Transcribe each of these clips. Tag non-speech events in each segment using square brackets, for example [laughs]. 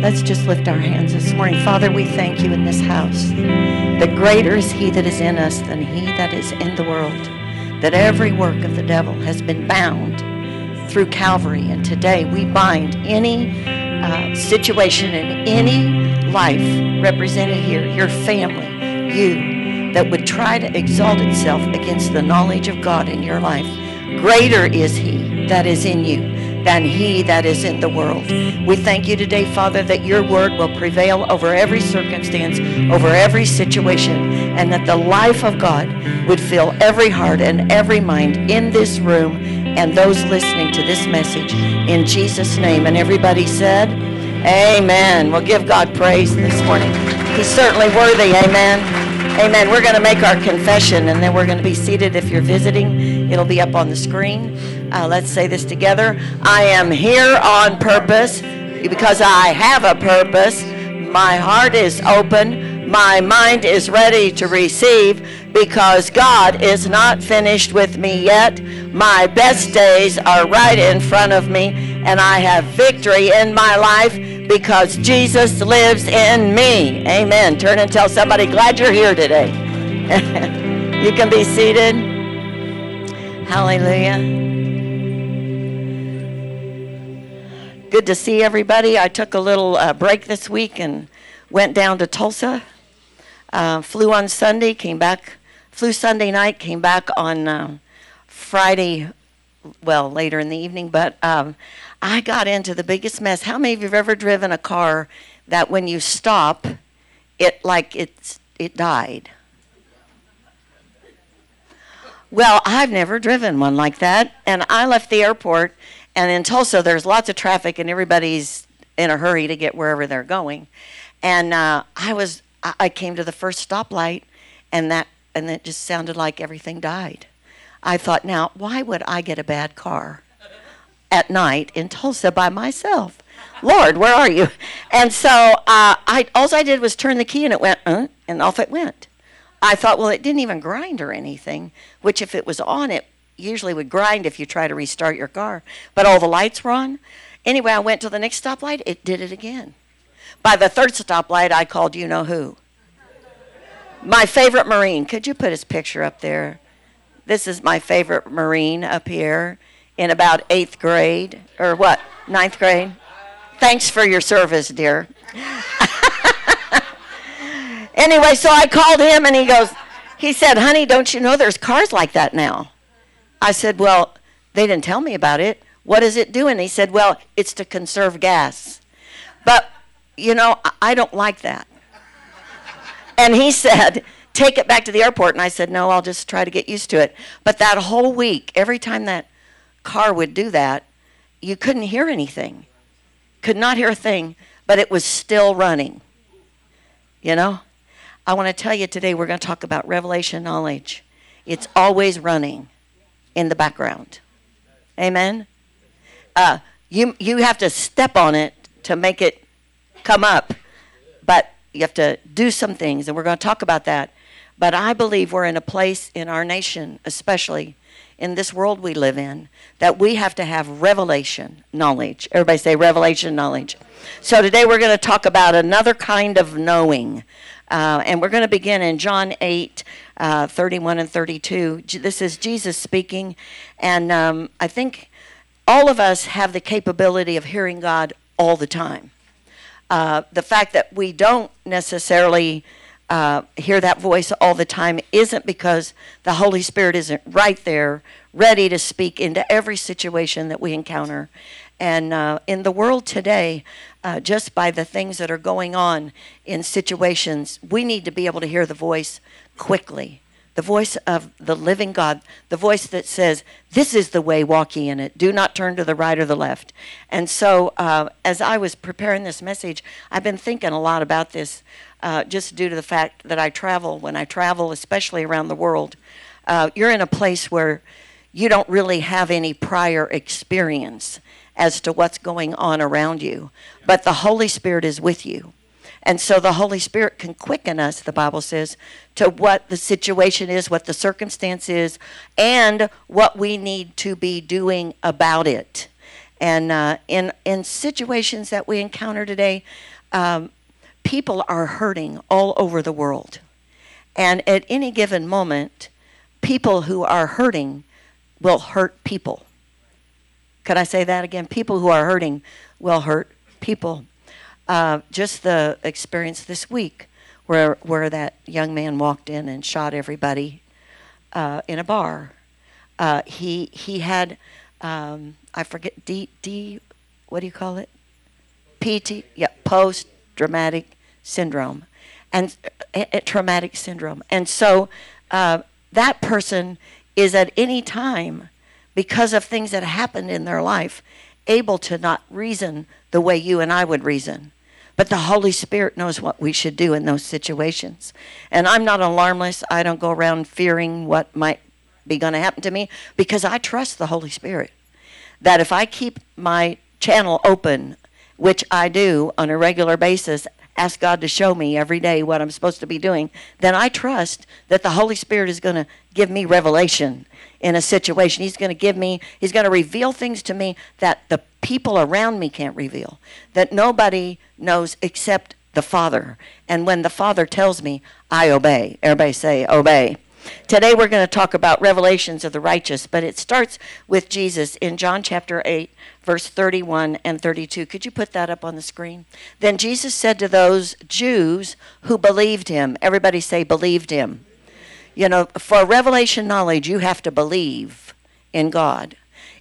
Let's just lift our hands this morning. Father, we thank you in this house. That greater is he that is in us than he that is in the world. That every work of the devil has been bound through Calvary. And today we bind any uh, situation in any life represented here, your family, you, that would try to exalt itself against the knowledge of God in your life. Greater is he that is in you than he that is in the world. We thank you today, Father, that your word will prevail over every circumstance, over every situation, and that the life of God would fill every heart and every mind in this room and those listening to this message. In Jesus' name. And everybody said, Amen. We'll give God praise this morning. He's certainly worthy. Amen. Amen. We're going to make our confession and then we're going to be seated. If you're visiting, it'll be up on the screen. Uh, let's say this together. I am here on purpose because I have a purpose. My heart is open. My mind is ready to receive because God is not finished with me yet. My best days are right in front of me, and I have victory in my life because Jesus lives in me. Amen. Turn and tell somebody, glad you're here today. [laughs] you can be seated. Hallelujah. Good to see everybody. I took a little uh, break this week and went down to Tulsa. Uh, flew on Sunday, came back, flew Sunday night, came back on uh, Friday, well, later in the evening. But um, I got into the biggest mess. How many of you have ever driven a car that when you stop, it like it's it died? Well, I've never driven one like that, and I left the airport. And in Tulsa, there's lots of traffic, and everybody's in a hurry to get wherever they're going. And uh, I was, I came to the first stoplight, and that, and it just sounded like everything died. I thought, now, why would I get a bad car? at night in Tulsa by myself. Lord, where are you? And so uh, I all I did was turn the key and it went, uh, and off it went. I thought, well, it didn't even grind or anything, which if it was on, it usually would grind if you try to restart your car. But all the lights were on. Anyway, I went to the next stoplight, it did it again. By the third stoplight, I called you know who. My favorite Marine. Could you put his picture up there? This is my favorite Marine up here in about eighth grade or what, ninth grade. Thanks for your service, dear. [laughs] anyway, so I called him and he goes, he said, honey, don't you know there's cars like that now? I said, well, they didn't tell me about it. What is it doing? He said, well, it's to conserve gas. But, you know, I don't like that. And he said, take it back to the airport. And I said, no, I'll just try to get used to it. But that whole week, every time that car would do that, you couldn't hear anything. Could not hear a thing, but it was still running. You know? I want to tell you today we're going to talk about revelation knowledge. It's always running in the background. Amen? Uh, you, you have to step on it to make it come up, but you have to do some things, and we're going to talk about that. But I believe we're in a place in our nation, especially, in this world we live in that we have to have revelation knowledge. Everybody say revelation knowledge. So today we're going to talk about another kind of knowing. Uh, and we're going to begin in John 8, uh, 31 and 32. This is Jesus speaking. And um, I think all of us have the capability of hearing God all the time. Uh, the fact that we don't necessarily uh, hear that voice all the time isn't because the Holy Spirit isn't right there, ready to speak into every situation that we encounter. And uh, in the world today, uh, just by the things that are going on in situations, we need to be able to hear the voice quickly. The voice of the living God, the voice that says, This is the way, walk ye in it. Do not turn to the right or the left. And so, uh, as I was preparing this message, I've been thinking a lot about this uh, just due to the fact that I travel. When I travel, especially around the world, uh, you're in a place where you don't really have any prior experience as to what's going on around you, but the Holy Spirit is with you. And so the Holy Spirit can quicken us, the Bible says, to what the situation is, what the circumstance is, and what we need to be doing about it. And uh, in in situations that we encounter today, um, people are hurting all over the world, and at any given moment, people who are hurting will hurt people. Could I say that again? People who are hurting will hurt people. Uh, just the experience this week, where where that young man walked in and shot everybody uh, in a bar. Uh, he he had um, I forget D D what do you call it? PT yeah post traumatic syndrome and uh, traumatic syndrome and so uh, that person is at any time because of things that happened in their life able to not reason the way you and I would reason but the Holy Spirit knows what we should do in those situations. And I'm not alarmist. I don't go around fearing what might be going to happen to me because I trust the Holy Spirit. That if I keep my channel open, which I do on a regular basis, ask God to show me every day what I'm supposed to be doing, then I trust that the Holy Spirit is going to give me revelation in a situation. He's going to give me, he's going to reveal things to me that the people around me can't reveal, that nobody knows except the Father. And when the Father tells me, I obey. Everybody say, obey. Today we're going to talk about revelations of the righteous, but it starts with Jesus in John chapter 8, verse 31 and 32. Could you put that up on the screen? Then Jesus said to those Jews who believed him, everybody say, believed him. You know, for revelation knowledge, you have to believe in God.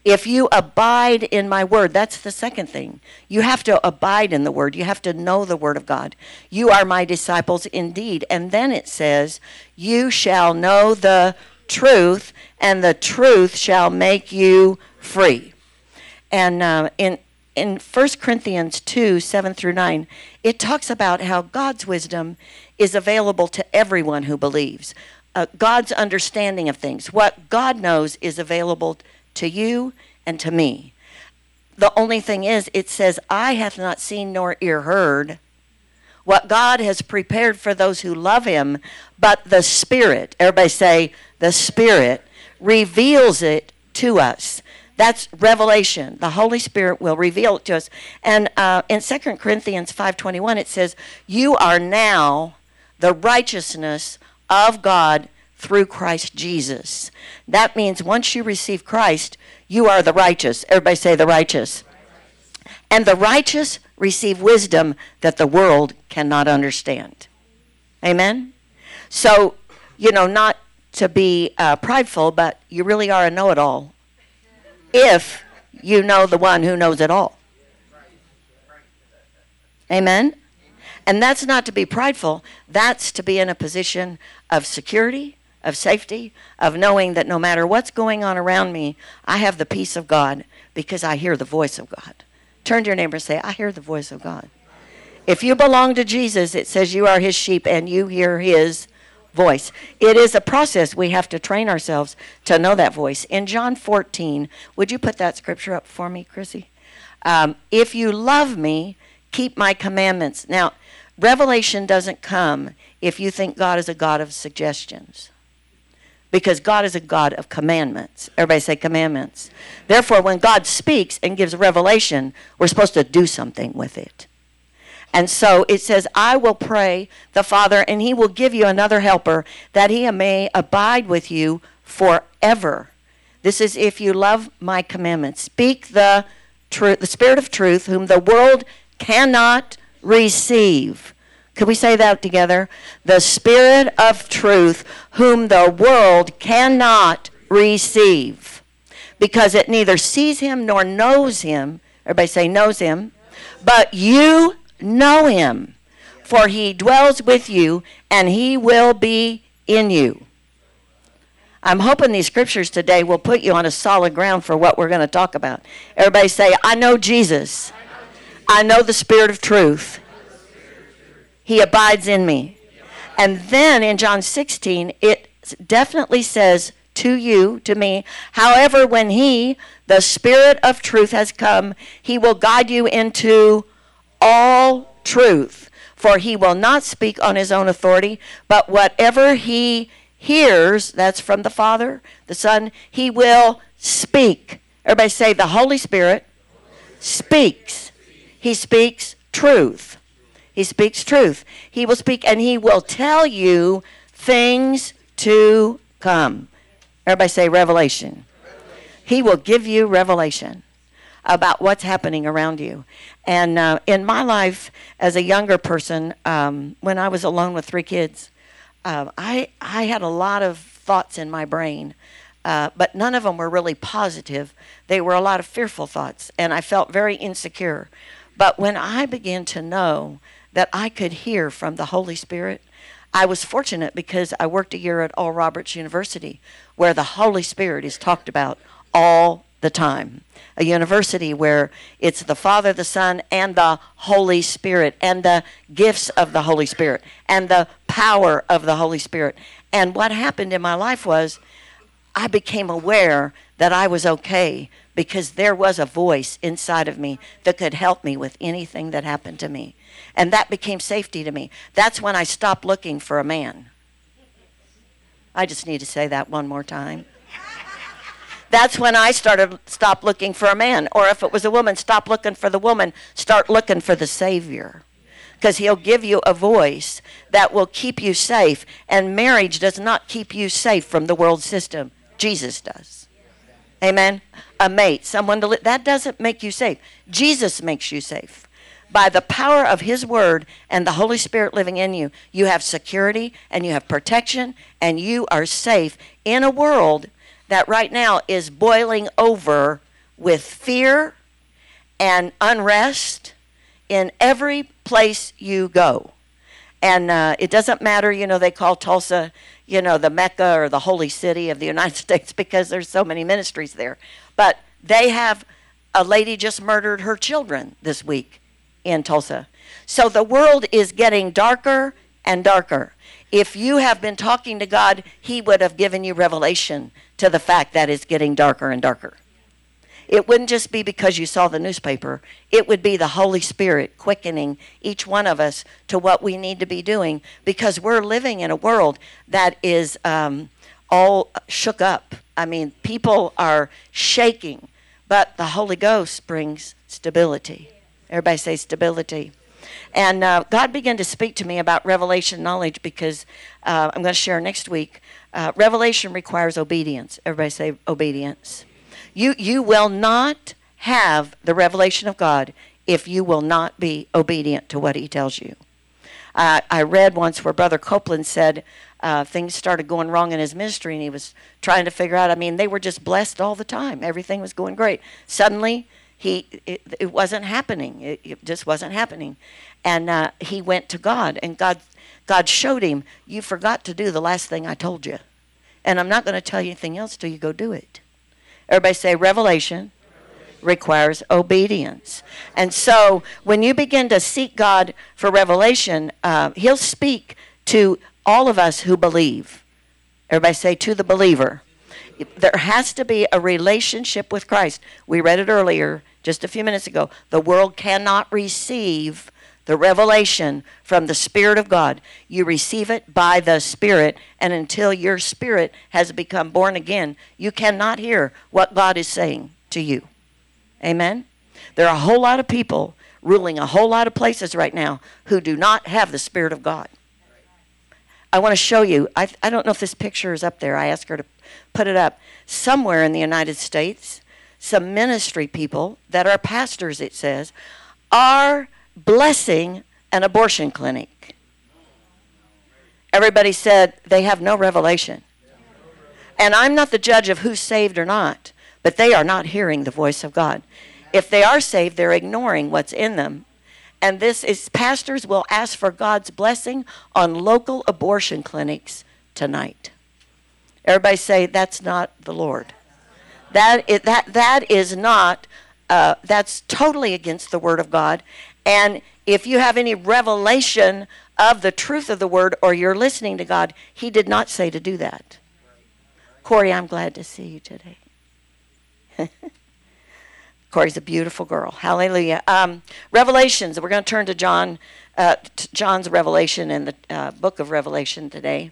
If you abide in my word, that's the second thing. You have to abide in the word. You have to know the word of God. You are my disciples indeed. And then it says, You shall know the truth, and the truth shall make you free. And uh, in in 1 Corinthians 2 7 through 9, it talks about how God's wisdom is available to everyone who believes. Uh, God's understanding of things. What God knows is available to you and to me. The only thing is, it says, Eye hath not seen nor ear heard what God has prepared for those who love him, but the Spirit, everybody say, the Spirit reveals it to us. That's revelation. The Holy Spirit will reveal it to us. And uh, in 2 Corinthians 5.21, it says, you are now the righteousness of God through Christ Jesus. That means once you receive Christ, you are the righteous. Everybody say the righteous. And the righteous receive wisdom that the world cannot understand. Amen? So, you know, not to be uh, prideful, but you really are a know it all if you know the one who knows it all. Amen? And that's not to be prideful, that's to be in a position of security of safety, of knowing that no matter what's going on around me, I have the peace of God because I hear the voice of God. Turn to your neighbor and say, I hear the voice of God. If you belong to Jesus, it says you are his sheep and you hear his voice. It is a process. We have to train ourselves to know that voice. In John 14, would you put that scripture up for me, Chrissy? Um, if you love me, keep my commandments. Now, revelation doesn't come if you think God is a God of suggestions because God is a God of commandments. Everybody say commandments. Therefore, when God speaks and gives revelation, we're supposed to do something with it. And so it says, I will pray the Father, and he will give you another helper, that he may abide with you forever. This is if you love my commandments. Speak the truth, the Spirit of truth, whom the world cannot receive could we say that together? The Spirit of truth, whom the world cannot receive, because it neither sees him nor knows him. Everybody say, knows him. But you know him, for he dwells with you, and he will be in you. I'm hoping these scriptures today will put you on a solid ground for what we're going to talk about. Everybody say, I know Jesus. I know the Spirit of truth. He abides in me. And then in John 16, it definitely says to you, to me, however, when He, the Spirit of truth, has come, He will guide you into all truth. For He will not speak on His own authority, but whatever He hears, that's from the Father, the Son, He will speak. Everybody say, the Holy Spirit speaks. He speaks truth. He speaks truth. He will speak and he will tell you things to come. Everybody say revelation. He will give you revelation about what's happening around you. And uh, in my life as a younger person, um, when I was alone with three kids, uh, I, I had a lot of thoughts in my brain, uh, but none of them were really positive. They were a lot of fearful thoughts, and I felt very insecure. But when I began to know that I could hear from the Holy Spirit, I was fortunate because I worked a year at Oral Roberts University where the Holy Spirit is talked about all the time. A university where it's the Father, the Son, and the Holy Spirit, and the gifts of the Holy Spirit, and the power of the Holy Spirit. And what happened in my life was I became aware that I was okay because there was a voice inside of me that could help me with anything that happened to me. And that became safety to me. That's when I stopped looking for a man. I just need to say that one more time. That's when I started stop looking for a man. Or if it was a woman, stop looking for the woman, start looking for the Savior. Because he'll give you a voice that will keep you safe. And marriage does not keep you safe from the world system. Jesus does. Amen. A mate, someone to li- that doesn't make you safe. Jesus makes you safe. By the power of his word and the Holy Spirit living in you, you have security and you have protection and you are safe in a world that right now is boiling over with fear and unrest in every place you go. And uh, it doesn't matter, you know, they call Tulsa, you know, the Mecca or the holy city of the [laughs] United States because there's so many ministries there. But they have a lady just murdered her children this week in Tulsa. So the world is getting darker and darker. If you have been talking to God, He would have given you revelation to the fact that it's getting darker and darker. It wouldn't just be because you saw the newspaper, it would be the Holy Spirit quickening each one of us to what we need to be doing because we're living in a world that is um, all shook up. I mean, people are shaking, but the Holy Ghost brings stability. Everybody say stability. And uh, God began to speak to me about revelation knowledge because uh, I'm going to share next week. Uh, revelation requires obedience. Everybody say obedience. You, you will not have the revelation of God if you will not be obedient to what He tells you. I read once where Brother Copeland said uh, things started going wrong in his ministry, and he was trying to figure out. I mean, they were just blessed all the time; everything was going great. Suddenly, he it, it wasn't happening. It, it, just wasn't happening, and uh, he went to God, and God God showed him, "You forgot to do the last thing I told you, and I'm not going to tell you anything else till you go do it." Everybody say revelation requires obedience. And so when you begin to seek God for revelation, uh, He'll speak to all of us who believe. Everybody say to the believer. There has to be a relationship with Christ. We read it earlier, just a few minutes ago. The world cannot receive the revelation from the Spirit of God. You receive it by the Spirit, and until your spirit has become born again, you cannot hear what God is saying to you. Amen? There are a whole lot of people ruling a whole lot of places right now who do not have the Spirit of God. I want to show you. I, I don't know if this picture is up there. I asked her to put it up. Somewhere in the United States, some ministry people that are pastors, it says, are blessing an abortion clinic. Everybody said they have no revelation. And I'm not the judge of who's saved or not, but they are not hearing the voice of God. If they are saved, they're ignoring what's in them. And this is pastors will ask for God's blessing on local abortion clinics tonight. Everybody say that's not the Lord. That is, that that is not. Uh, that's totally against the word of God. And if you have any revelation of the truth of the word or you're listening to God, He did not say to do that. Corey, I'm glad to see you today. [laughs] Corey's a beautiful girl. Hallelujah. Um, Revelations. We're going to turn to John, uh, to John's Revelation in the uh, book of Revelation today.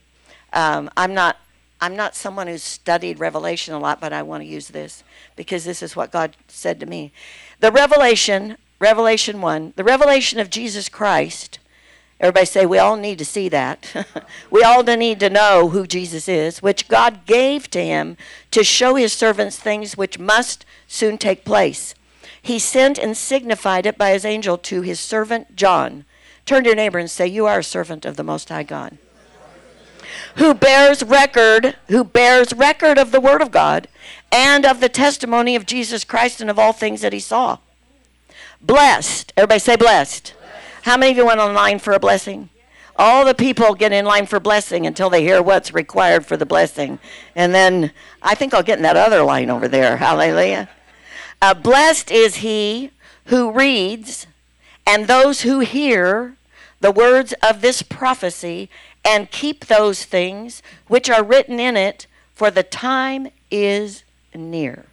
Um, I'm not. I'm not someone who's studied Revelation a lot, but I want to use this because this is what God said to me. The revelation, Revelation 1, the revelation of Jesus Christ. Everybody say, we all need to see that. [laughs] we all need to know who Jesus is, which God gave to him to show his servants things which must soon take place. He sent and signified it by his angel to his servant John. Turn to your neighbor and say, You are a servant of the Most High God. Who bears record, who bears record of the Word of God and of the testimony of Jesus Christ and of all things that he saw. Blessed. Everybody say blessed. How many of you went online for a blessing? All the people get in line for blessing until they hear what's required for the blessing. And then I think I'll get in that other line over there. Hallelujah. Uh, blessed is he who reads and those who hear the words of this prophecy and keep those things which are written in it, for the time is near.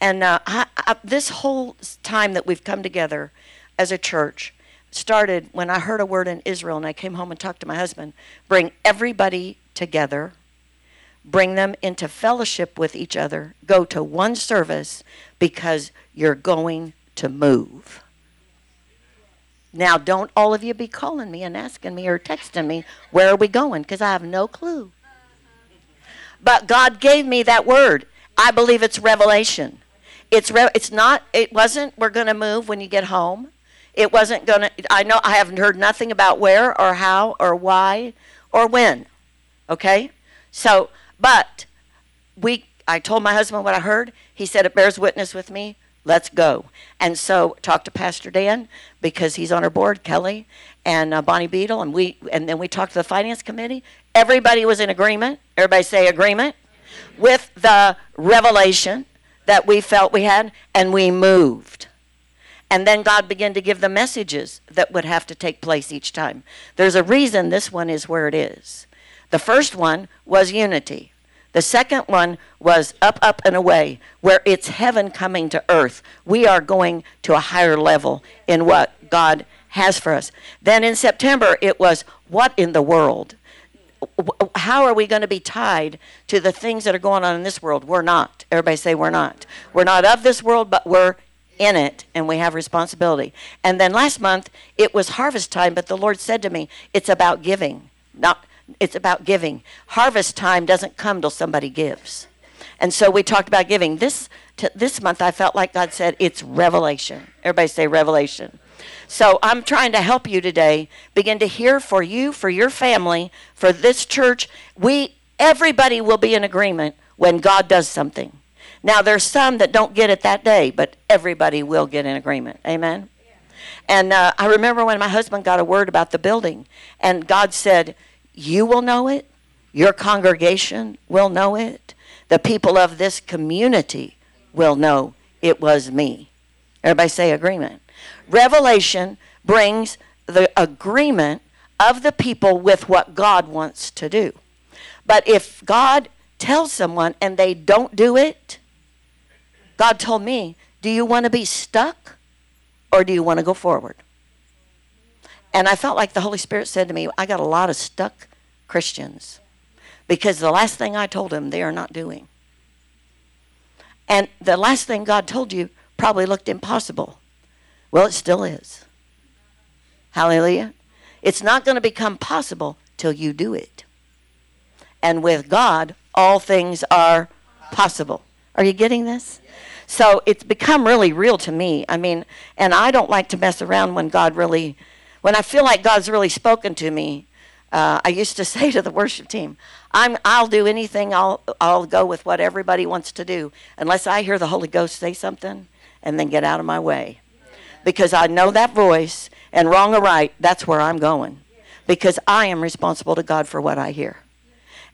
And uh, I, I, this whole time that we've come together as a church started when I heard a word in Israel and I came home and talked to my husband. Bring everybody together, bring them into fellowship with each other, go to one service because you're going to move. Now, don't all of you be calling me and asking me or texting me, where are we going? Because I have no clue. But God gave me that word. I believe it's revelation. It's re- it's not it wasn't we're going to move when you get home. It wasn't going to I know I haven't heard nothing about where or how or why or when. Okay? So, but we I told my husband what I heard. He said it bears witness with me. Let's go. And so talked to Pastor Dan because he's on our board, Kelly and uh, Bonnie Beadle, and we and then we talked to the finance committee. Everybody was in agreement. Everybody say agreement with the revelation that we felt we had, and we moved. And then God began to give the messages that would have to take place each time. There's a reason this one is where it is. The first one was unity. The second one was up, up, and away, where it's heaven coming to earth. We are going to a higher level in what God has for us. Then in September, it was what in the world? how are we going to be tied to the things that are going on in this world? We're not. Everybody say we're not. We're not of this world, but we're in it and we have responsibility. And then last month it was harvest time, but the Lord said to me, it's about giving. Not it's about giving. Harvest time doesn't come till somebody gives. And so we talked about giving. This this month I felt like God said it's revelation. Everybody say revelation. So I'm trying to help you today begin to hear for you, for your family, for this church. We everybody will be in agreement when God does something. Now there's some that don't get it that day, but everybody will get in agreement. Amen. And uh, I remember when my husband got a word about the building, and God said, "You will know it. Your congregation will know it. The people of this community will know it was me." Everybody say agreement. Revelation brings the agreement of the people with what God wants to do. But if God tells someone and they don't do it, God told me, do you want to be stuck or do you want to go forward? And I felt like the Holy Spirit said to me, I got a lot of stuck Christians because the last thing I told them they are not doing. And the last thing God told you probably looked impossible. Well, it still is. Hallelujah. It's not going to become possible till you do it. And with God, all things are possible. Are you getting this? So it's become really real to me. I mean, and I don't like to mess around when God really, when I feel like God's really spoken to me. Uh, I used to [laughs] say to the worship team, I'm, I'll do anything, I'll, I'll go with what everybody wants to do, unless I hear the Holy Ghost say something and then get out of my way because I know that voice, and wrong or right, that's where I'm going because I am responsible to God for what I hear.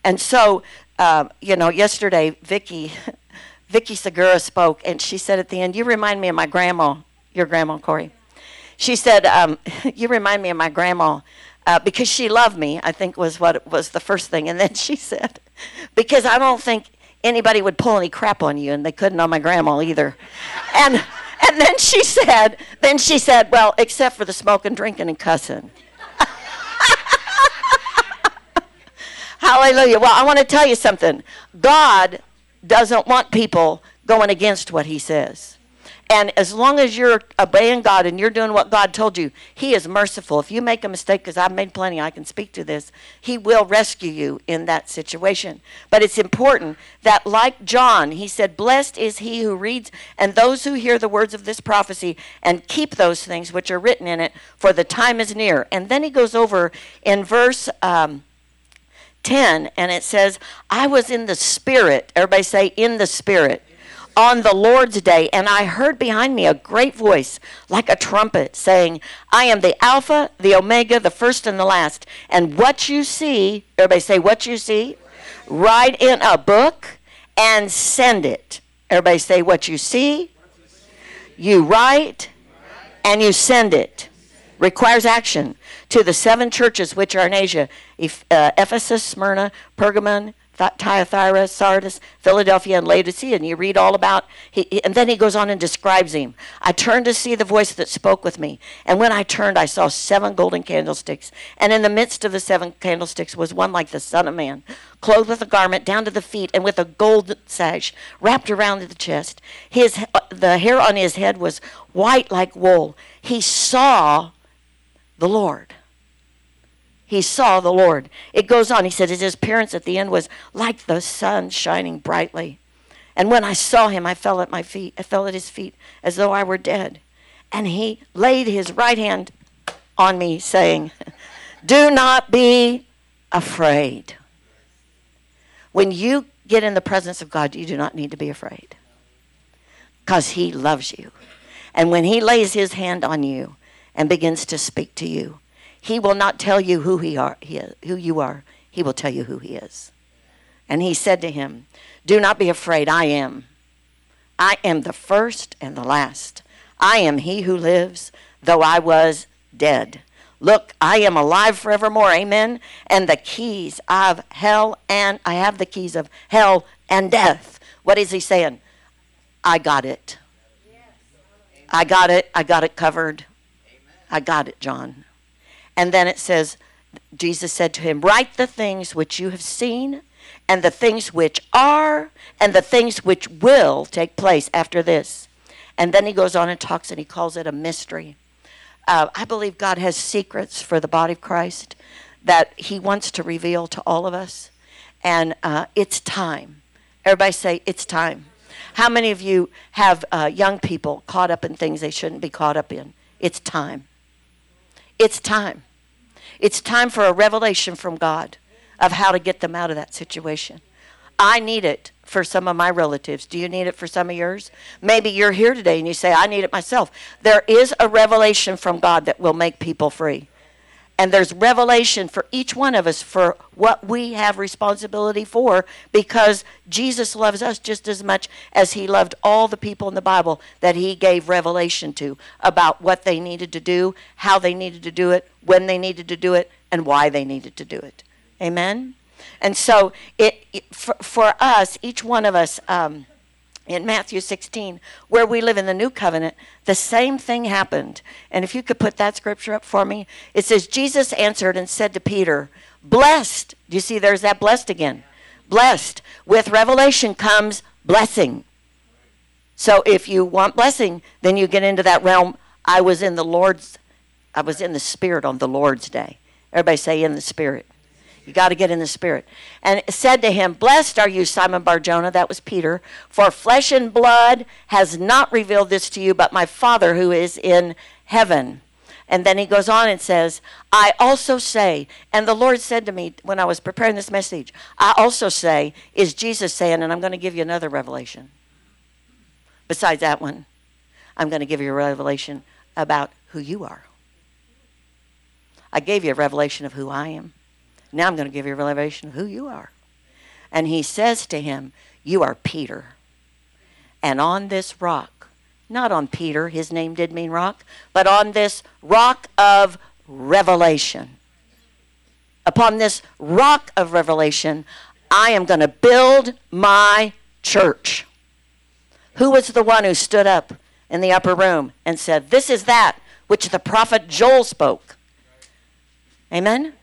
And so, uh, you know, yesterday, Vicky, [laughs] Vicky Segura spoke, and she said at the end, "You remind me of my grandma, your grandma, Corey." She said, um, [laughs] "You remind me of my grandma." Uh, because she loved me, I think was what was the first thing. And then [laughs] she said, because I don't think anybody would pull any crap on you, and they couldn't on my grandma either. And [laughs] and then she said, then she said, well, except for the smoking, drinking, and cussing. Hallelujah. Well, I want to tell you something. God doesn't want people going against what he says. And as long as you're obeying God and you're doing what God told you, He is merciful. If you make a mistake, because I've made plenty, I can speak to this, He will rescue you in that situation. But it's important that, like John, he said, Blessed is he who reads and those who hear the words of this prophecy and keep those things which are written in it, for the time is near. And then he goes over in verse. Um, 10 and it says i was in the spirit everybody say in the spirit on the Lord's day, and I heard behind me a great voice like a trumpet saying, I am the Alpha, the Omega, the first and the last. And what you see, everybody say, what you see, write in a book and send it. Everybody say, what you see, you write, and you send it. Requires action to the seven churches which are in Asia uh, Ephesus, Smyrna, Pergamon, Thyatira, Sardis, Philadelphia, and Laodicea. And you read all about, he, and then he goes on and describes him. I turned to see the voice that spoke with me. And when I turned, I saw seven golden candlesticks. And in the midst of the seven candlesticks was one like the Son of Man, clothed with a garment down to the feet and with a gold sash wrapped around the chest. His, uh, the hair on his head was white like wool. He saw the Lord he saw the Lord. It goes on. He said his appearance at the end was like the sun shining brightly. And when I saw him, I fell at my feet. I fell at his feet as though I were dead. And he laid his right hand on me, saying, [laughs] Do not be afraid. When you get in the presence of God, you do not need to be afraid because he loves you. And when he lays his hand on you and begins to speak to you, he will not tell you who he are, who you are. He will tell you who he is. And he said to him, Do not be afraid. I am. I am the first and the last. I am he who lives, though I was dead. Look, I am alive forevermore. Amen. And the keys of hell and I have the keys of hell and death. What is he saying? I got it. I got it. I got it covered. I got it, John. And then it says, Jesus said to him, Write the things which you have seen, and the things which are, and the things which will take place after this. And then he goes on and talks and he calls it a mystery. Uh, I believe God has secrets for the body of Christ that he wants to reveal to all of us. And uh, it's time. Everybody say, It's time. How many of you have uh, young people caught up in things they shouldn't be caught up in? It's time. It's time. It's time for a revelation from God of how to get them out of that situation. I need it for some of my relatives. Do you need it for some of yours? Maybe you're here today and you say, I need it myself. There is a revelation from God that will make people free. And there's revelation for each one of us for what we have responsibility for because Jesus loves us just as much as he loved all the people in the Bible that he gave revelation to about what they needed to do, how they needed to do it, when they needed to do it, and why they needed to do it. Amen? And so it, it for, for, us, each one of us, um, in Matthew 16, where we live in the new covenant, the same thing happened. And if you could put that scripture up for me, it says, Jesus answered and said to Peter, Blessed. Do you see there's that blessed again? Blessed. With revelation comes blessing. So if you want blessing, then you get into that realm. I was in the Lord's, I was in the Spirit on the Lord's day. Everybody say in the Spirit. You got to get in the spirit. And said to him, Blessed are you, Simon Barjona, that was Peter, for flesh and blood has not revealed this to you, but my Father who is in heaven. And then he goes on and says, I also say, and the Lord said to me when I was preparing this message, I also say, is Jesus saying, and I'm going to give you another revelation. Besides that one, I'm going to give you a revelation about who you are. I gave you a revelation of who I am. Now I'm going to give you a revelation of who you are. And he says to him, You are Peter. And on this rock, not on Peter, his name did mean rock, but on this rock of revelation, upon this rock of revelation, I am going to build my church. Who was the one who stood up in the upper room and said, This is that which the prophet Joel spoke? Amen?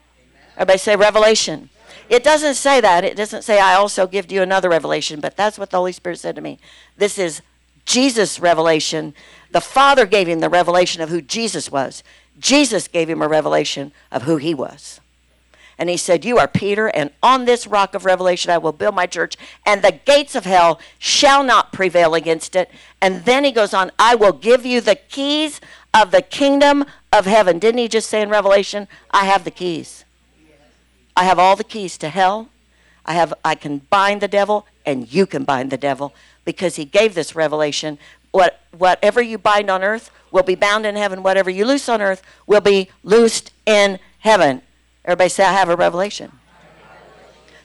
Everybody say revelation. It doesn't say that. It doesn't say, I also give you another revelation, but that's what the Holy Spirit said to me. This is Jesus' revelation. The Father gave him the revelation of who Jesus was. Jesus gave him a revelation of who he was. And he said, You are Peter, and on this rock of revelation I will build my church, and the gates of hell shall not prevail against it. And then he goes on, I will give you the keys of the kingdom of heaven. Didn't he just say in Revelation, I have the keys? I have all the keys to hell. I have I can bind the devil and you can bind the devil because he gave this revelation. What whatever you bind on earth will be bound in heaven. Whatever you loose on earth will be loosed in heaven. Everybody say I have a revelation.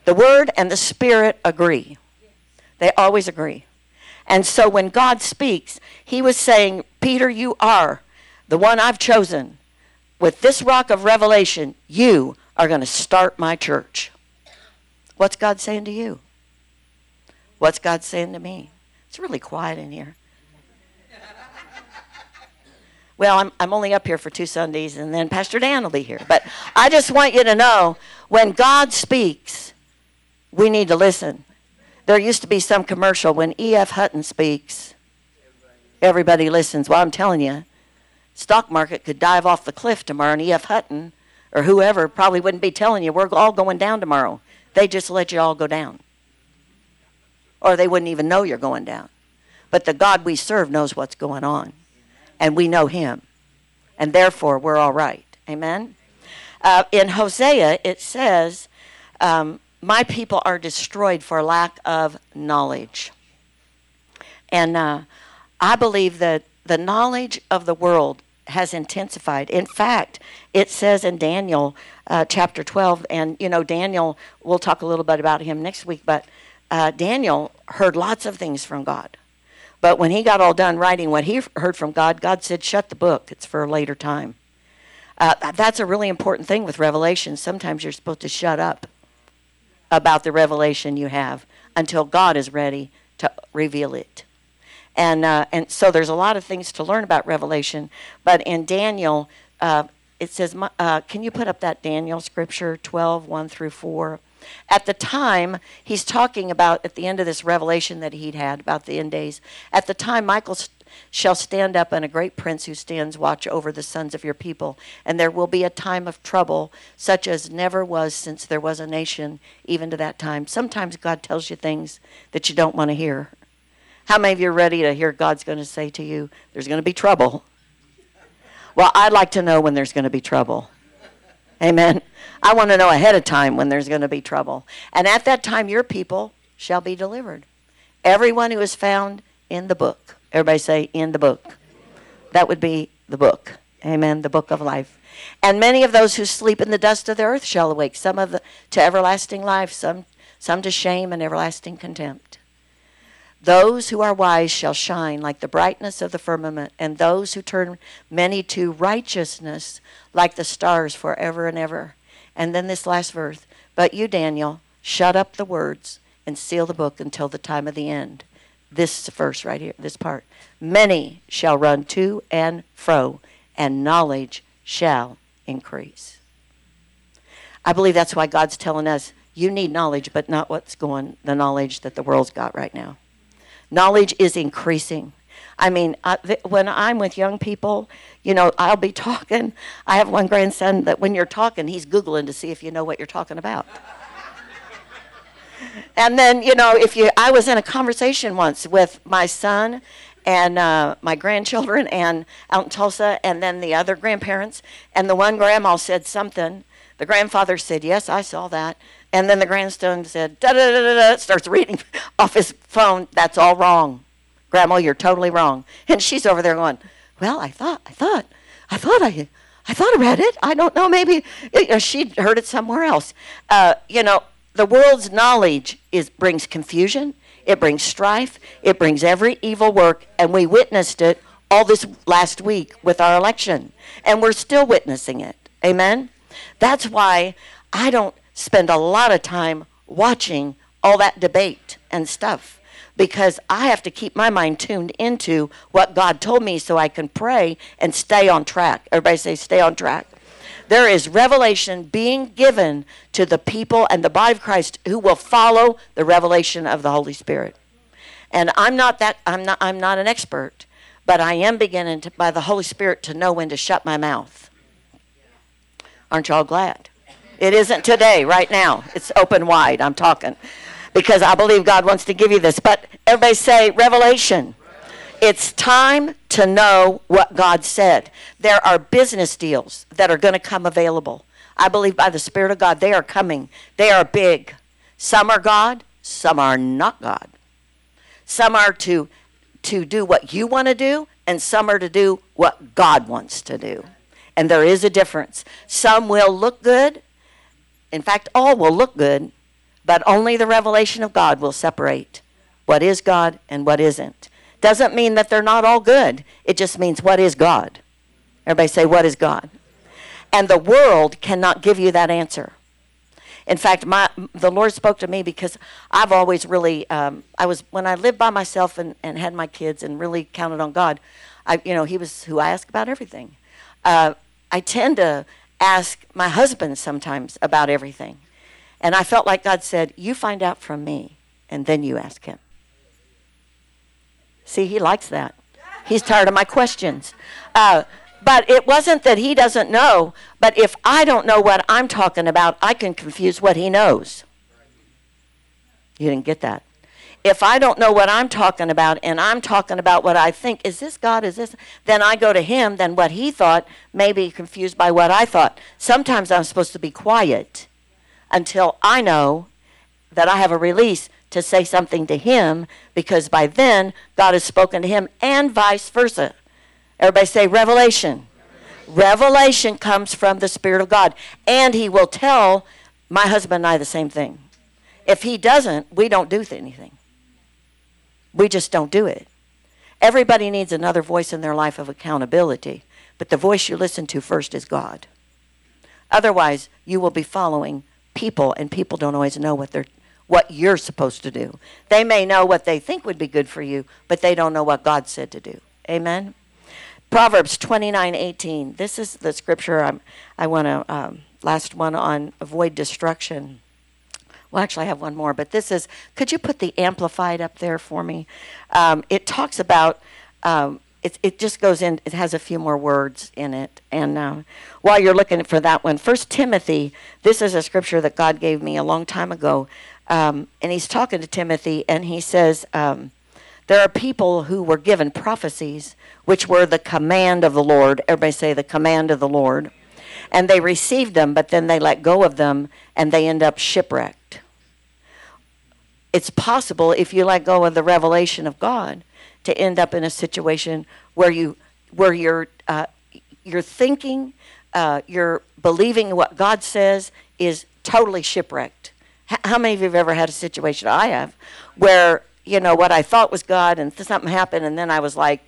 The word and the spirit agree. They always agree. And so when God speaks, he was saying, Peter, you are the one I've chosen. With this rock of revelation, you are going to start my church. What's God saying to you? What's God saying to me? It's really quiet in here. [laughs] Well, I'm, I'm only up here for two Sundays, and then Pastor Dan will be here. But I just want you to know when God speaks, we need to listen. There used to be some commercial when E.F. Hutton speaks, everybody listens. Well, I'm telling you, stock market could dive off the cliff tomorrow, and E.F. Hutton or whoever probably wouldn't be telling you we're all going down tomorrow. They just let you all go down. Or they wouldn't even know you're going down. But the God we serve knows what's going on. And we know him. And therefore, we're all right. Amen? Uh, in Hosea, it says, um, My people are destroyed for lack of knowledge. And uh, I believe that the knowledge of the world has intensified. In fact, it says in Daniel uh, chapter 12, and you know, Daniel, we'll talk a little bit about him next week, but uh, Daniel heard lots of things from God. But when he got all done writing what he heard from God, God said, Shut the book, it's for a later time. Uh, that's a really important thing with revelation. Sometimes you're supposed to shut up about the revelation you have until God is ready to reveal it. And, uh, and so there's a lot of things to learn about Revelation. But in Daniel, uh, it says, uh, can you put up that Daniel scripture 12, 1 through 4? At the time, he's talking about at the end of this revelation that he'd had about the end days. At the time, Michael st- shall stand up, and a great prince who stands watch over the sons of your people. And there will be a time of trouble, such as never was since there was a nation, even to that time. Sometimes God tells you things that you don't want to hear. How many of you are ready to hear God's going to say to you, there's going to be trouble? Well, I'd like to know when there's going to be trouble. Amen. I want to know ahead of time when there's going to be trouble. And at that time, your people shall be delivered. Everyone who is found in the book. Everybody say, in the book. That would be the book. Amen. The book of life. And many of those who sleep in the dust of the earth shall awake, some of the, to everlasting life, some, some to shame and everlasting contempt. Those who are wise shall shine like the brightness of the firmament, and those who turn many to righteousness like the stars forever and ever. And then this last verse But you, Daniel, shut up the words and seal the book until the time of the end. This verse right here, this part. Many shall run to and fro, and knowledge shall increase. I believe that's why God's telling us you need knowledge, but not what's going, the knowledge that the world's got right now. Knowledge is increasing. I mean, I, th- when I'm with young people, you know, I'll be [laughs] talking. I have one grandson that when you're talking, he's Googling to see if you know what you're talking about. [laughs] and then, you know, if you, I was in a conversation once with my son and uh, my grandchildren and out in Tulsa, and then the other grandparents, and the one grandma said something. The grandfather said, Yes, I saw that. And then the grandson said, da da da da da, starts reading [laughs] off his phone. That's all wrong. Grandma, you're totally wrong. And she's over there going, Well, I thought, I thought, I thought I, I thought I read it. I don't know. Maybe it, she heard it somewhere else. Uh, you know, the world's knowledge is brings confusion. It brings strife. It brings every evil work, and we witnessed it all this last week with our election, and we're still witnessing it. Amen. That's why I don't spend a lot of time watching all that debate and stuff because I have to keep my mind tuned into what God told me so I can pray and stay on track. Everybody say, stay on track. There is revelation being given to the people and the body of Christ who will follow the revelation of the Holy Spirit. And I'm not that I'm not I'm not an expert, but I am beginning to, by the Holy Spirit to know when to shut my mouth. Aren't y'all glad? It isn't today, right now. It's open wide. I'm talking because I believe God wants to give you this. But everybody say revelation. It's time to know what God said. There are business deals that are going to come available. I believe by the Spirit of God, they are coming. They are big. Some are God, some are not God. Some are to, to do what you want to do, and some are to do what God wants to do. And there is a difference. Some will look good. In fact, all will look good, but only the revelation of God will separate what is God and what isn't. Doesn't mean that they're not all good. It just means what is God. Everybody say, What is God? And the world cannot give you that answer. In fact, my the Lord spoke to me because I've always really um, I was when I lived by myself and, and had my kids and really counted on God. I you know He was who I asked about everything. Uh, I tend to ask my husband sometimes about everything, and I felt like God said, "You find out from me, and then you ask Him." See, He likes that. He's tired of my questions. Uh, but it wasn't that he doesn't know, but if I don't know what I'm talking about, I can confuse what he knows. You didn't get that. If I don't know what I'm talking about and I'm talking about what I think, is this God? Is this? Then I go to him, then what he thought may be confused by what I thought. Sometimes I'm supposed to be quiet until I know that I have a release to say something to him because by then God has spoken to him and vice versa. Everybody say revelation. Revelation comes from the Spirit of God. And He will tell my husband and I the same thing. If He doesn't, we don't do anything. We just don't do it. Everybody needs another voice in their life of accountability, but the voice you listen to first is God. Otherwise, you will be following people, and people don't always know what they're what you're supposed to do. They may know what they think would be good for you, but they don't know what God said to do. Amen. Proverbs 29 18. This is the scripture I'm, I want to, um, last one on avoid destruction. Well, actually, I have one more, but this is, could you put the amplified up there for me? Um, it talks about, um, it, it just goes in, it has a few more words in it. And uh, while you're looking for that one, First Timothy, this is a scripture that God gave me a long time ago. Um, and he's talking to Timothy, and he says, um, there are people who were given prophecies, which were the command of the Lord. Everybody say the command of the Lord. And they received them, but then they let go of them and they end up shipwrecked. It's possible if you let go of the revelation of God to end up in a situation where you where you're uh, you're thinking, uh, you're believing what God says is totally shipwrecked. How many of you have ever had a situation? I have, where you know, what I thought was God, and something happened, and then I was like,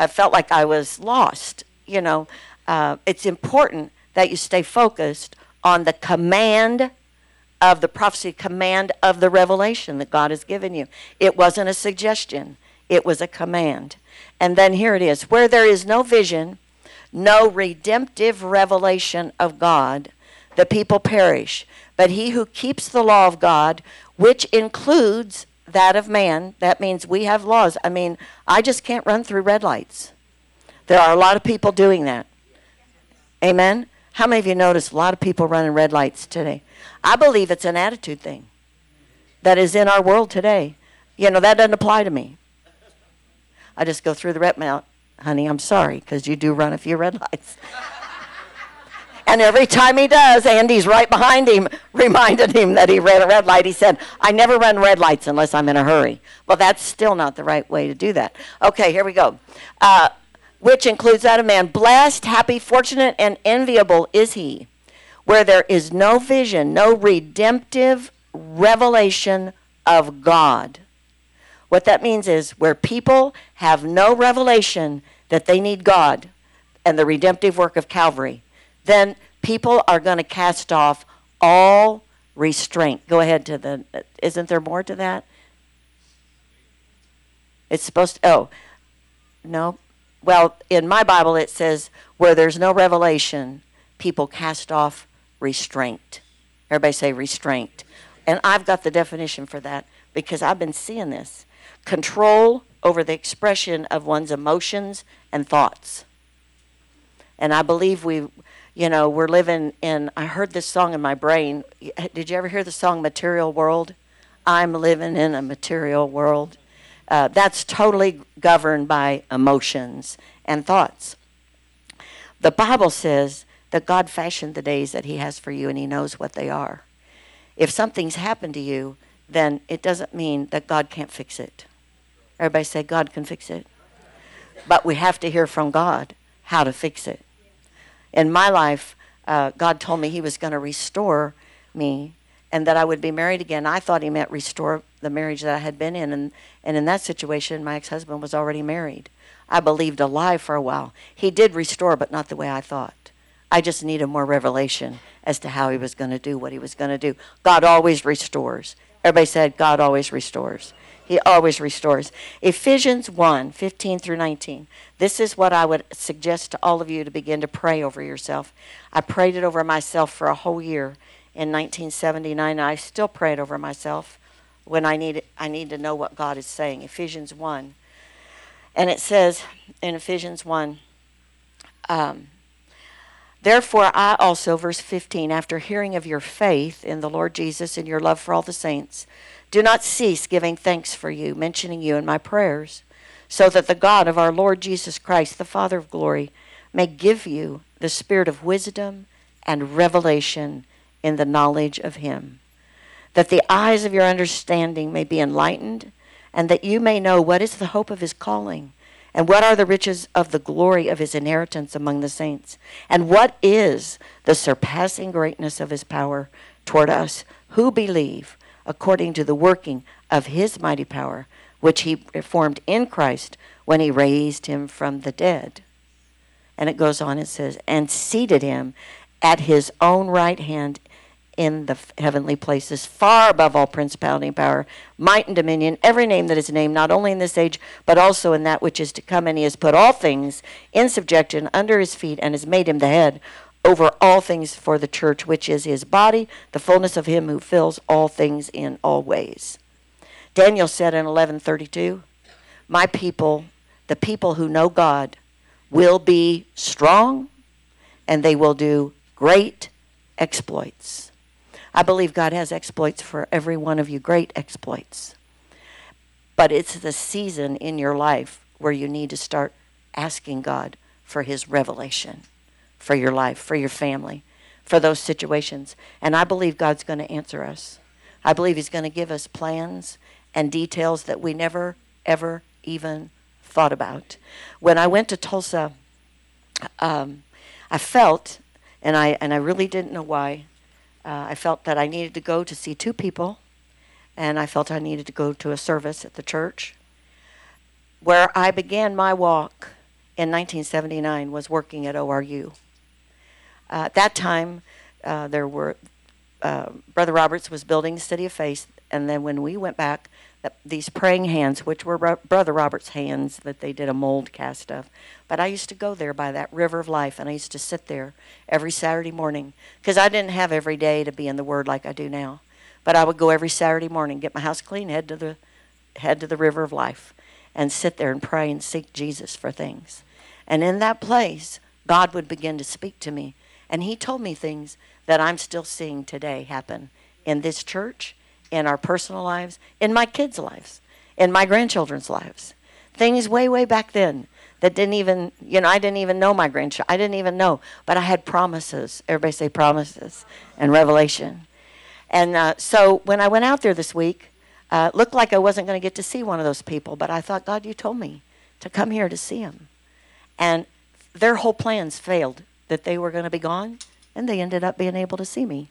I felt like I was lost. You know, uh, it's important that you stay focused on the command of the prophecy, command of the revelation that God has given you. It wasn't a suggestion, it was a command. And then here it is where there is no vision, no redemptive revelation of God, the people perish. But he who keeps the law of God, which includes that of man. That means we have laws. I mean, I just can't run through red lights. There are a lot of people doing that. Amen? How many of you noticed a lot of people running red lights today? I believe it's an attitude thing that is in our world today. You know, that doesn't apply to me. I just go through the red mount. Honey, I'm sorry because you do run a few red lights. [laughs] And every time he does, Andy's right behind him, [laughs] reminded him that he ran a red light. He said, I never run red lights unless I'm in a hurry. Well, that's still not the right way to do that. Okay, here we go. Uh, which includes that of man. Blessed, happy, fortunate, and enviable is he, where there is no vision, no redemptive revelation of God. What that means is where people have no revelation that they need God and the redemptive work of Calvary then people are going to cast off all restraint. Go ahead to the. Isn't there more to that? It's supposed to. Oh, no. Well, in my Bible it says where there's no revelation, people cast off restraint. Everybody say restraint. And I've got the definition for that because I've been seeing this. control over the expression of one's emotions and thoughts. And I believe we, you know, we're living in, I heard this song in my brain. Did you ever hear the song Material World? I'm living in a material world. Uh, that's totally governed by emotions and thoughts. The Bible says that God fashioned the days that He has for you and He knows what they are. If something's happened to you, then it doesn't mean that God can't fix it. Everybody say, God can fix it. But we have to hear from God how to fix it. In my life, uh, God told me He was going to restore me and that I would be married again. I thought He meant restore the marriage that I had been in. And, and in that situation, my ex husband was already married. I believed a lie for a while. He did restore, but not the way I thought. I just needed more revelation as to how he was going to do what he was going to do. God always restores. Everybody said, God always restores. He always restores. Ephesians 1 15 through 19. This is what I would suggest to all of you to begin to pray over yourself. I prayed it over myself for a whole year in 1979. I still pray it over myself when I need, I need to know what God is saying. Ephesians 1. And it says in Ephesians 1, um, Therefore, I also, verse 15, after hearing of your faith in the Lord Jesus and your love for all the saints, do not cease giving thanks for you, mentioning you in my prayers, so that the God of our Lord Jesus Christ, the Father of glory, may give you the spirit of wisdom and revelation in the knowledge of him, that the eyes of your understanding may be enlightened, and that you may know what is the hope of his calling and what are the riches of the glory of his inheritance among the saints? And what is the surpassing greatness of his power toward us who believe according to the working of his mighty power, which he performed in Christ when he raised him from the dead? And it goes on, it says, and seated him at his own right hand in the heavenly places, far above all principality and power, might and dominion, every name that is named, not only in this age, but also in that which is to come. And he has put all things in subjection under his feet and has made him the head over all things for the church, which is his body, the fullness of him who fills all things in all ways. Daniel said in 1132, My people, the people who know God, will be strong and they will do great exploits. I believe God has exploits for every one of you, great exploits. But it's the season in your life where you need to start asking God for His revelation for your life, for your family, for those situations. And I believe God's going to answer us. I believe He's going to give us plans and details that we never, ever even thought about. When I went to Tulsa, um, I felt, and I, and I really didn't know why, uh, I felt that I needed to go to see two people, and I felt I needed to go to a service at the church. Where I began my walk in 1979 was working at ORU. Uh, at that time, uh, there were uh, Brother Roberts was building the City of Faith, and then when we went back, these praying hands, which were Brother Robert's hands that they did a mold cast of. But I used to go there by that river of life, and I used to sit there every Saturday morning because I didn't have every day to be in the Word like I do now. But I would go every Saturday morning, get my house clean, head to the head to the river of life, and sit there and pray and seek Jesus for things. And in that place, God would begin to speak to me, and He told me things that I'm still seeing today happen in this church in our personal lives, in my kids' lives, in my grandchildren's lives. Things way, way back then that didn't even, you know, I didn't even know my grandchildren. I didn't even know, but I had promises. Everybody say promises and revelation. And uh, so when I went out there this week, uh, looked like I wasn't going to get to see one of those people, but I thought, God, you told me to come here to see them. And their whole plans failed, that they were going to be gone, and they ended up being able to see me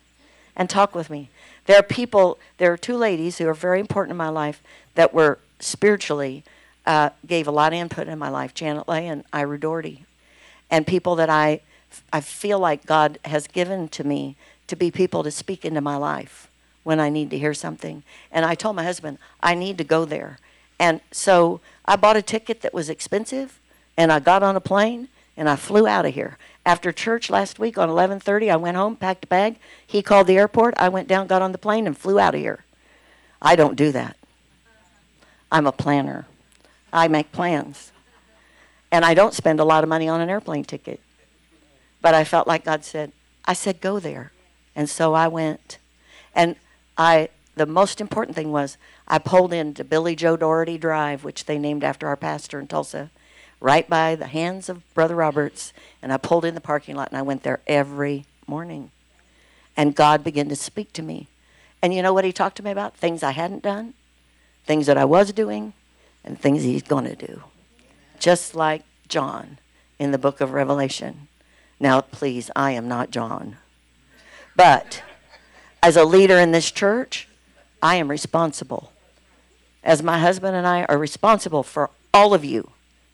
and talk with me. There are people, there are two ladies who are very important in my life that were spiritually, uh, gave a lot of input in my life Janet Lay and Ira Doherty. And people that I, I feel like God has given to me to be people to speak into my life when I need to hear something. And I told my husband, I need to go there. And so I bought a ticket that was expensive and I got on a plane and I flew out of here. After church last week on 11:30, I went home, packed a bag. He called the airport. I went down, got on the plane, and flew out of here. I don't do that. I'm a planner. I make plans. And I don't spend a lot of money on an airplane ticket. But I felt like God said, I said, go there. And so I went. And I, the most important thing was I pulled into Billy Joe Daugherty Drive, which they named after our pastor in Tulsa, right by the hands of Brother Roberts. And I pulled in the parking lot and I went there every morning. And God began to speak to me. And you know what he talked to me about? Things I hadn't done, things that I was doing, and things he's going to do. Just like John in the book of Revelation. Now, please, I am not John. But as a leader in this church, I am responsible. As my husband and I are responsible for all of you.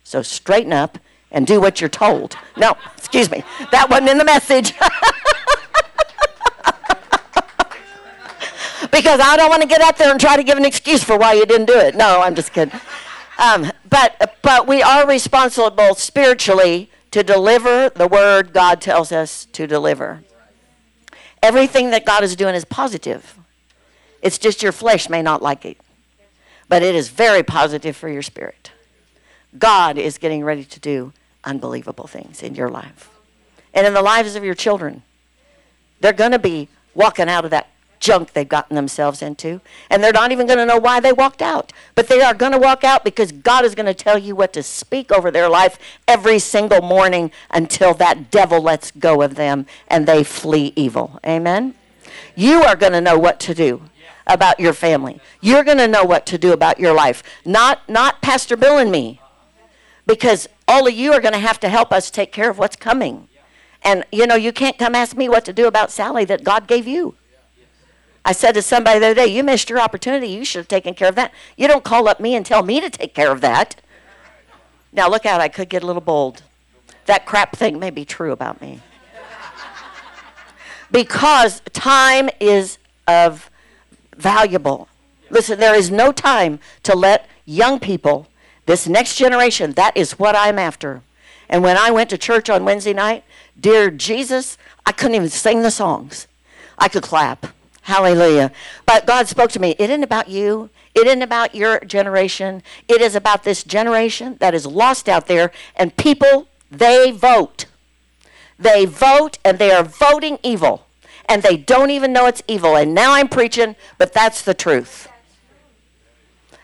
So straighten up and do what you're told. No, excuse me. That wasn't in the message. [laughs] because I don't want to get out there and try to give an excuse for why you didn't do it. No, I'm just kidding. Um, but but we are responsible spiritually to deliver the word God tells us to deliver. Everything that God is doing is positive. It's just your flesh may not like it, but it is very positive for your spirit. God is getting ready to do unbelievable things in your life and in the lives of your children. They're going to be walking out of that junk they've gotten themselves into. And they're not even going to know why they walked out. But they are going to walk out because God is going to tell you what to speak over their life every single morning until that devil lets go of them and they flee evil. Amen? You are going to know what to do about your family. You're going to know what to do about your life. Not, not Pastor Bill and me. Because all of you are going to have to help us take care of what's coming. And, you know, you can't come ask me what to do about Sally that God gave you. I said to somebody the other day, You missed your opportunity. You should have taken care of that. You don't call up me and tell me to take care of that. Now, look out, I could get a little bold. That crap thing may be true about me. [laughs] because time is of valuable. Listen, there is no time to let young people, this next generation, that is what I'm after. And when I went to church on Wednesday night, dear Jesus, I couldn't even sing the songs. I could clap. Hallelujah. But God spoke to me. It isn't about you. It isn't about your generation. It is about this generation that is lost out there. And people, they vote. They vote and they are voting evil. And they don't even know it's evil. And now I'm preaching, but that's the truth.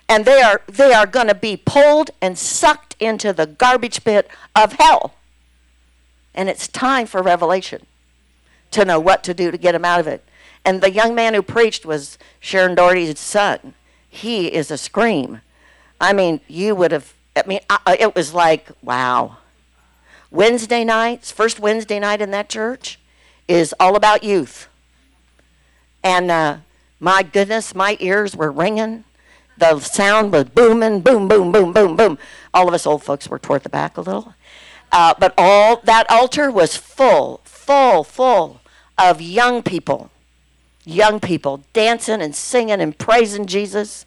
And they are they are going to be pulled and sucked into the garbage pit of hell. And it's time for revelation to know what to do to get them out of it. And the young man who preached was Sharon Daugherty's son. He is a scream. I mean, you would have, I mean, I, it was like, wow. Wednesday nights, first Wednesday night in that church, is all about youth. And uh, my goodness, my ears were ringing. The sound was booming, boom, boom, boom, boom, boom. All of us old folks were toward the back a little. Uh, but all that altar was full, full, full of young people young people dancing and singing and praising Jesus.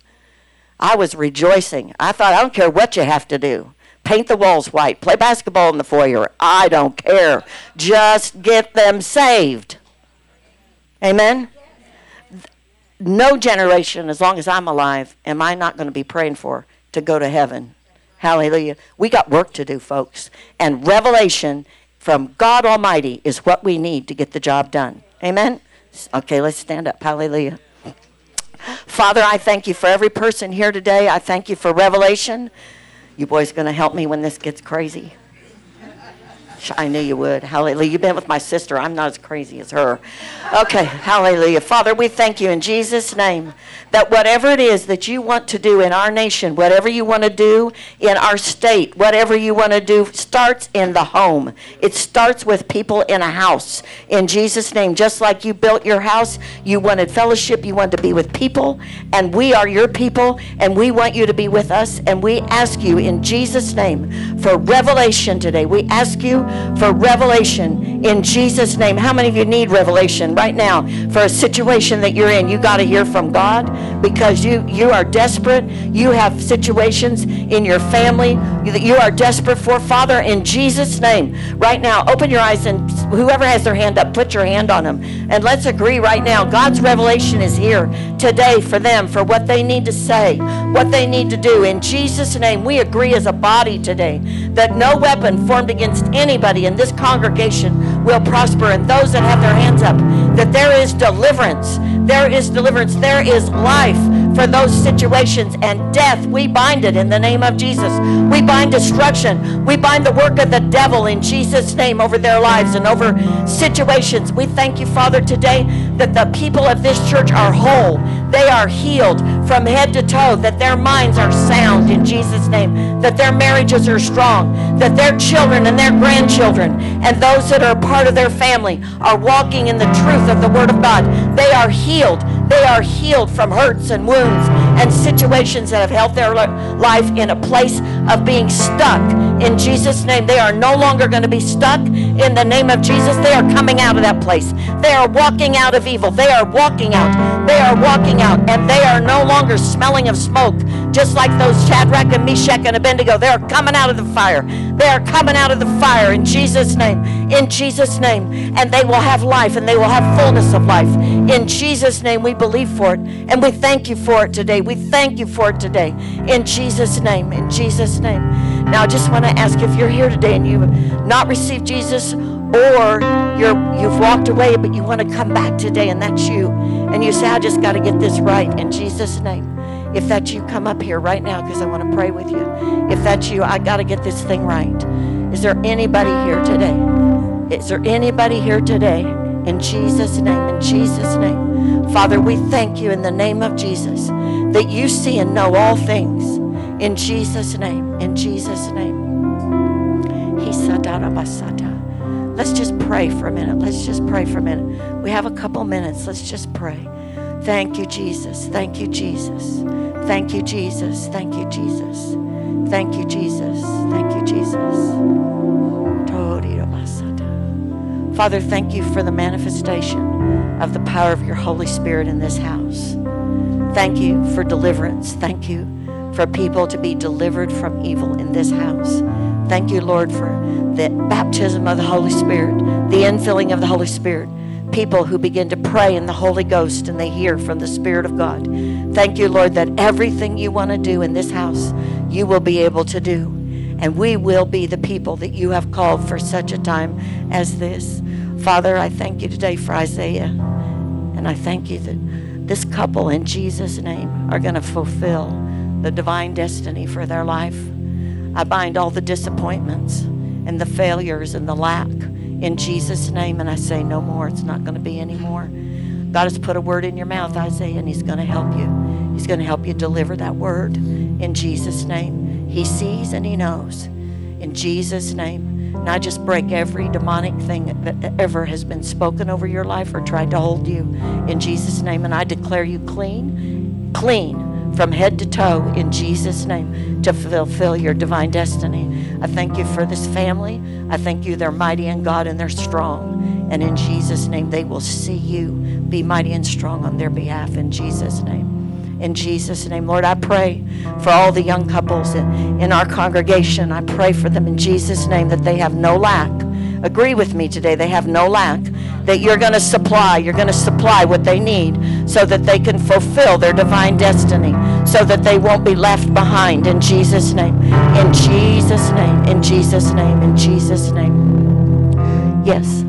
I was rejoicing. I thought, I don't care what you have to do. Paint the walls white, play basketball in the foyer. I don't care. Just get them saved. Amen? No generation, as long as I'm alive, am I not going to be praying for to go to heaven. Hallelujah. We got work to do, folks. And revelation from God Almighty is what we need to get the job done. Amen? Okay, let's stand up. Hallelujah. Father, I thank you for every person here today. I thank you for revelation. You boys going to help me when this gets crazy? I knew you would. Hallelujah. You've been with my sister. I'm not as crazy as her. Okay. Hallelujah. Father, we thank you in Jesus' name that whatever it is that you want to do in our nation, whatever you want to do in our state, whatever you want to do starts in the home. It starts with people in a house. In Jesus' name, just like you built your house, you wanted fellowship, you wanted to be with people, and we are your people, and we want you to be with us. And we ask you in Jesus' name for revelation today. We ask you for revelation in Jesus' name. How many of you need revelation right now for a situation that you're in? You got to hear from God because you, you are desperate. You have situations in your family that you are desperate for. Father, in Jesus' name, right now, open your eyes and whoever has their hand up, put your hand on them. And let's agree right now. God's revelation is here today for them, for what they need to say, what they need to do. In Jesus' name, we agree as a body today that no weapon formed against anybody in this congregation will prosper. And those that have their hands up, that there is deliverance. There is deliverance. There is life for those situations and death. We bind it in the name of Jesus. We bind destruction. We bind the work of the devil in Jesus' name over their lives and over situations. We thank you, Father, today that the people of this church are whole. They are healed from head to toe, that their minds are sound in Jesus' name, that their marriages are strong, that their children and their grandchildren and those that are part of their family are walking in the truth of the Word of God. They are healed. They are healed from hurts and wounds and situations that have held their life in a place of being stuck. In Jesus' name, they are no longer going to be stuck. In the name of Jesus, they are coming out of that place. They are walking out of evil. They are walking out. They are walking out. And they are no longer smelling of smoke, just like those Shadrach and Meshach and Abednego. They are coming out of the fire. They are coming out of the fire in Jesus' name. In Jesus' name. And they will have life and they will have fullness of life. In Jesus' name, we believe for it. And we thank you for it today. We thank you for it today. In Jesus' name. In Jesus' name. Now, I just want to ask if you're here today and you've not received Jesus or you're you've walked away but you want to come back today and that's you and you say I just got to get this right in Jesus name. If that's you, come up here right now because I want to pray with you. If that's you, I got to get this thing right. Is there anybody here today? Is there anybody here today? In Jesus' name, in Jesus' name. Father, we thank you in the name of Jesus that you see and know all things. In Jesus' name, in Jesus' name. Let's just pray for a minute. Let's just pray for a minute. We have a couple minutes. Let's just pray. Thank you, Jesus. Thank you, Jesus. Thank you, Jesus. Thank you, Jesus. Thank you, Jesus. Thank you, Jesus. Father, thank you for the manifestation of the power of your Holy Spirit in this house. Thank you for deliverance. Thank you for people to be delivered from evil in this house. Thank you, Lord, for the baptism of the Holy Spirit, the infilling of the Holy Spirit people who begin to pray in the Holy Ghost and they hear from the Spirit of God. Thank you, Lord, that everything you want to do in this house, you will be able to do. And we will be the people that you have called for such a time as this. Father, I thank you today for Isaiah. And I thank you that this couple in Jesus' name are going to fulfill the divine destiny for their life. I bind all the disappointments and the failures and the lack in Jesus' name. And I say, no more. It's not going to be anymore. God has put a word in your mouth, Isaiah, and He's going to help you. He's going to help you deliver that word in Jesus' name. He sees and He knows. In Jesus' name. And I just break every demonic thing that ever has been spoken over your life or tried to hold you in Jesus' name. And I declare you clean, clean from head to toe in Jesus' name to fulfill your divine destiny. I thank you for this family. I thank you they're mighty in God and they're strong. And in Jesus' name, they will see you be mighty and strong on their behalf in Jesus' name. In Jesus' name, Lord, I pray for all the young couples in, in our congregation. I pray for them in Jesus' name that they have no lack. Agree with me today, they have no lack that you're going to supply. You're going to supply what they need so that they can fulfill their divine destiny, so that they won't be left behind in Jesus' name. In Jesus' name. In Jesus' name. In Jesus' name. Yes.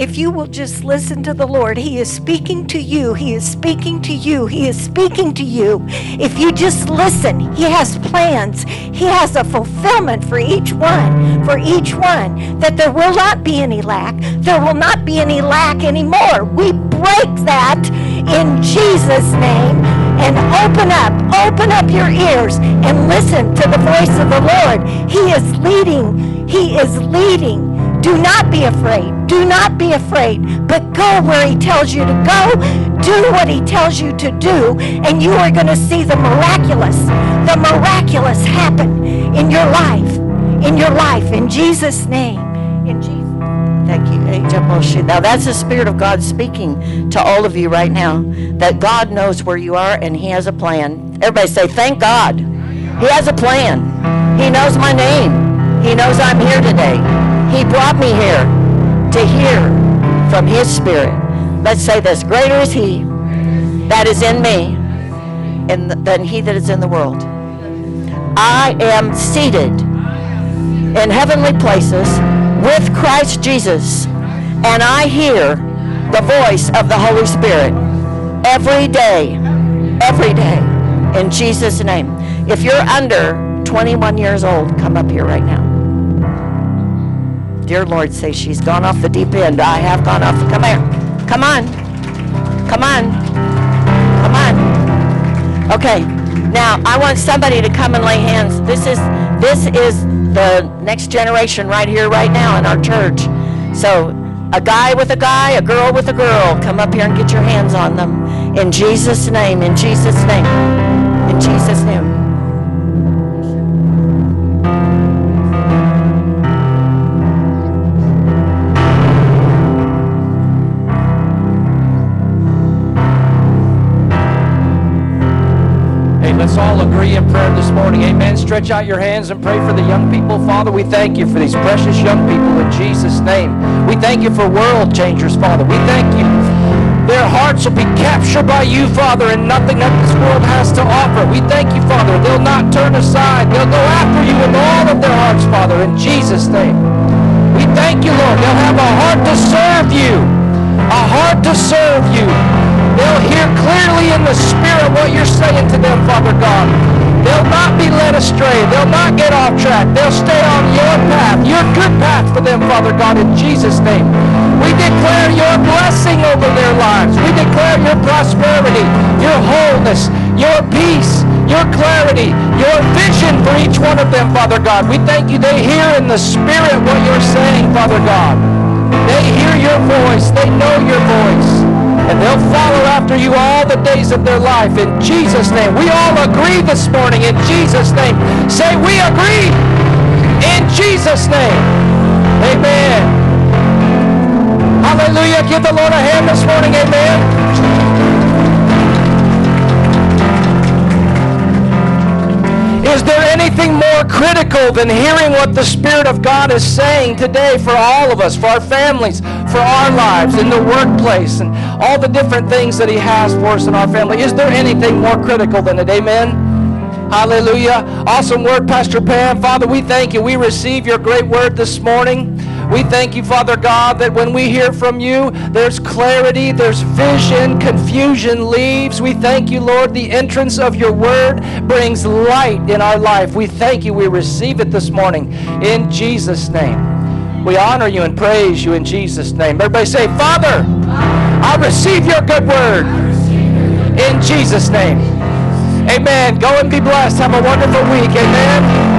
If you will just listen to the Lord, He is speaking to you. He is speaking to you. He is speaking to you. If you just listen, He has plans. He has a fulfillment for each one, for each one, that there will not be any lack. There will not be any lack anymore. We break that in Jesus' name and open up, open up your ears and listen to the voice of the Lord. He is leading. He is leading. Do not be afraid. Do not be afraid, but go where He tells you to go. Do what He tells you to do, and you are going to see the miraculous, the miraculous happen in your life. in your life in Jesus' name. In Jesus. Thank you. Oh, now that's the Spirit of God speaking to all of you right now. That God knows where you are and He has a plan. Everybody say, Thank God. He has a plan. He knows my name. He knows I'm here today. He brought me here to hear from His Spirit. Let's say this Greater is He that is in me than He that is in the world. I am seated in heavenly places with Christ Jesus, and I hear the voice of the Holy Spirit every day, every day, in Jesus' name. If you're under 21 years old, come up here right now. Dear Lord, say she's gone off the deep end. I have gone off. Come here. Come on. Come on. Come on. Okay. Now I want somebody to come and lay hands. This is this is the next generation right here, right now in our church. So a guy with a guy, a girl with a girl, come up here and get your hands on them. In Jesus' name, in Jesus' name, in Jesus' name. Amen. Stretch out your hands and pray for the young people. Father, we thank you for these precious young people in Jesus' name. We thank you for world changers, Father. We thank you. Their hearts will be captured by you, Father, and nothing that this world has to offer. We thank you, Father. They'll not turn aside. They'll go after you with all of their hearts, Father, in Jesus' name. We thank you, Lord. They'll have a heart to serve you. A heart to serve you. They'll hear clearly in the Spirit what you're saying to them, Father God. They'll not be led astray. They'll not get off track. They'll stay on your path, your good path for them, Father God, in Jesus' name. We declare your blessing over their lives. We declare your prosperity, your wholeness, your peace, your clarity, your vision for each one of them, Father God. We thank you they hear in the Spirit what you're saying, Father God. They hear your voice. They know your voice. And they'll follow after you all the days of their life. In Jesus' name. We all agree this morning. In Jesus' name. Say, we agree. In Jesus' name. Amen. Hallelujah. Give the Lord a hand this morning. Amen. Is there anything more critical than hearing what the Spirit of God is saying today for all of us, for our families, for our lives, in the workplace, and all the different things that He has for us in our family? Is there anything more critical than it? Amen. Hallelujah. Awesome word, Pastor Pam. Father, we thank you. We receive your great word this morning. We thank you, Father God, that when we hear from you, there's clarity, there's vision, confusion leaves. We thank you, Lord, the entrance of your word brings light in our life. We thank you. We receive it this morning in Jesus' name. We honor you and praise you in Jesus' name. Everybody say, Father, I receive your good word in Jesus' name. Amen. Go and be blessed. Have a wonderful week. Amen.